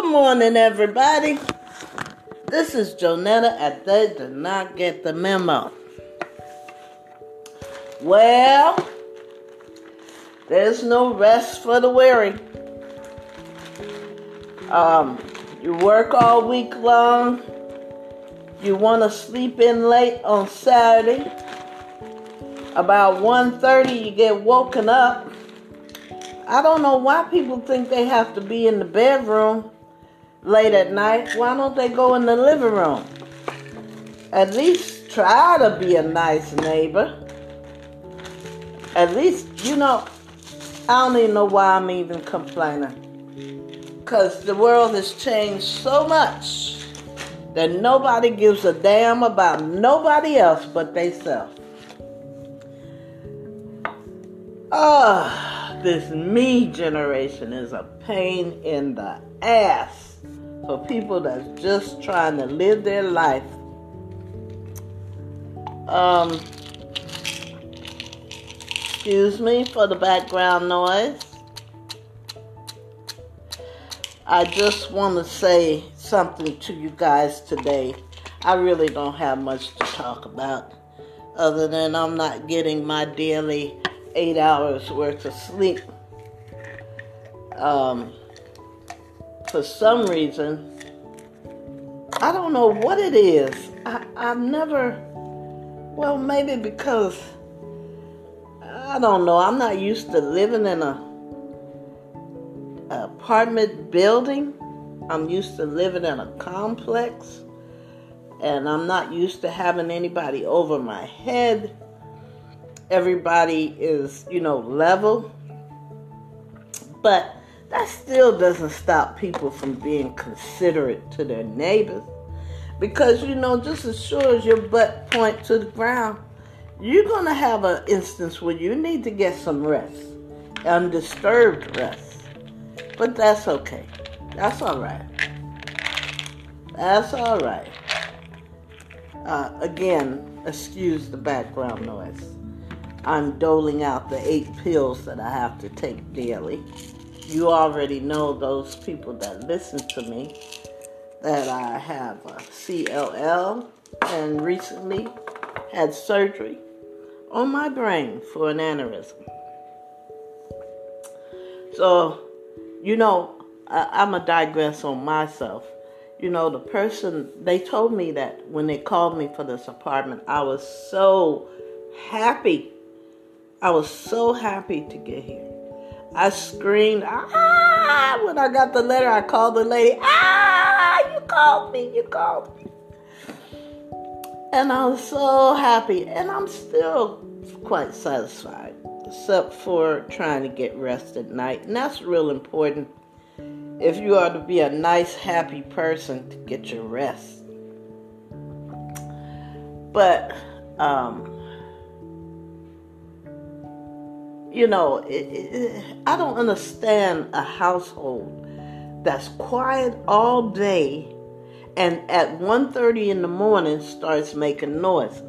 Good morning, everybody. This is Jonetta at They Did Not Get the Memo. Well, there's no rest for the weary. Um, you work all week long. You want to sleep in late on Saturday. About 1.30 you get woken up I don't know why people think they have to be in the bedroom late at night. Why don't they go in the living room? At least try to be a nice neighbor. At least, you know, I don't even know why I'm even complaining. Because the world has changed so much that nobody gives a damn about nobody else but themselves. Ah. Oh this me generation is a pain in the ass for people that's just trying to live their life. Um, excuse me for the background noise. I just want to say something to you guys today. I really don't have much to talk about other than I'm not getting my daily eight hours worth of sleep. Um, for some reason, I don't know what it is. I, I've never, well, maybe because, I don't know, I'm not used to living in a, a apartment building. I'm used to living in a complex. And I'm not used to having anybody over my head everybody is, you know, level. But that still doesn't stop people from being considerate to their neighbors. Because, you know, just as sure as your butt point to the ground, you're going to have an instance where you need to get some rest, undisturbed rest. But that's okay. That's all right. That's all right. Uh, again, excuse the background noise. I'm doling out the eight pills that I have to take daily. You already know those people that listen to me that I have a CLL and recently had surgery on my brain for an aneurysm. So, you know, I, am a digress on myself. You know, the person, they told me that when they called me for this apartment, I was so happy I was so happy to get here. I screamed, ah, when I got the letter, I called the lady, ah, you called me, you called me. And I was so happy, and I'm still quite satisfied, except for trying to get rest at night. And that's real important if you are to be a nice, happy person to get your rest. But, um, you know, it, it, I don't understand a household that's quiet all day and at 1.30 in the morning starts making noises.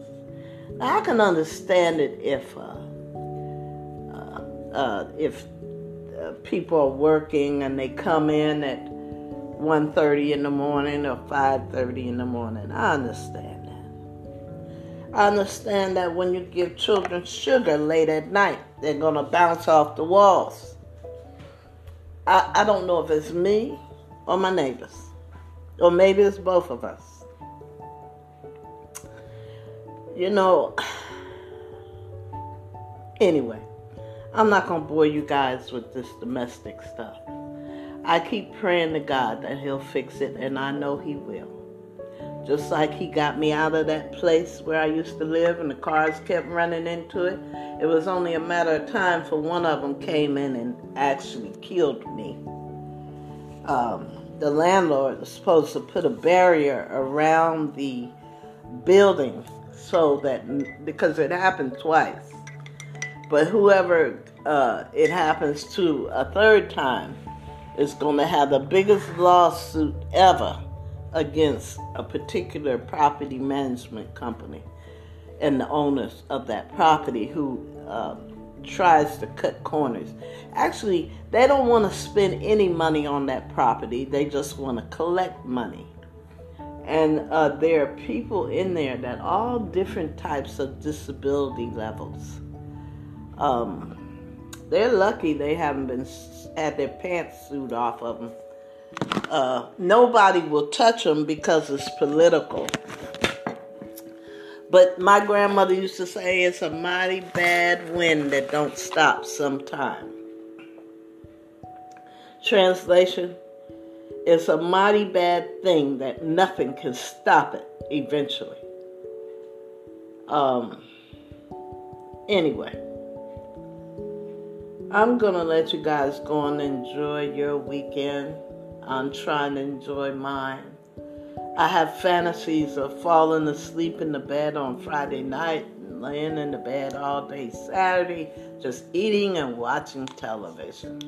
Now, I can understand it if uh, uh, uh, if uh, people are working and they come in at 1.30 in the morning or 5.30 in the morning. I understand. I understand that when you give children sugar late at night, they're going to bounce off the walls. I, I don't know if it's me or my neighbors, or maybe it's both of us. You know, anyway, I'm not going to bore you guys with this domestic stuff. I keep praying to God that He'll fix it, and I know He will. Just like he got me out of that place where I used to live and the cars kept running into it. It was only a matter of time for one of them came in and actually killed me. Um, the landlord was supposed to put a barrier around the building so that because it happened twice. But whoever uh, it happens to a third time is going to have the biggest lawsuit ever against a particular property management company and the owners of that property who uh, tries to cut corners. Actually, they don't want to spend any money on that property. They just want to collect money. And uh, there are people in there that all different types of disability levels. Um, they're lucky they haven't been had their pants sued off of them. Uh, nobody will touch them because it's political. But my grandmother used to say it's a mighty bad wind that don't stop sometime. Translation It's a mighty bad thing that nothing can stop it eventually. Um anyway. I'm gonna let you guys go and enjoy your weekend. I'm trying to enjoy mine. I have fantasies of falling asleep in the bed on Friday night and laying in the bed all day Saturday, just eating and watching television.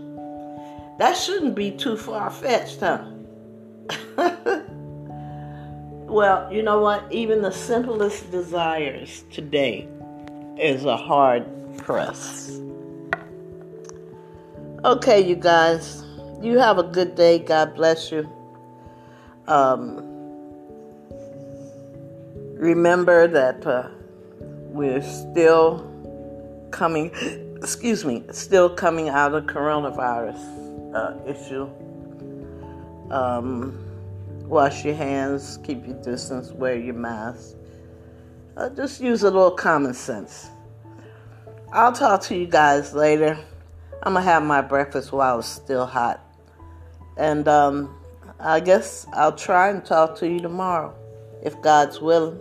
That shouldn't be too far fetched, huh? well, you know what? Even the simplest desires today is a hard press. Okay, you guys, you have a good day. God bless you. Um, remember that uh, we're still coming, excuse me, still coming out of coronavirus uh, issue. Um, wash your hands, keep your distance, wear your mask. Uh, just use a little common sense. I'll talk to you guys later. I'm gonna have my breakfast while it's still hot. And um, I guess I'll try and talk to you tomorrow, if God's willing.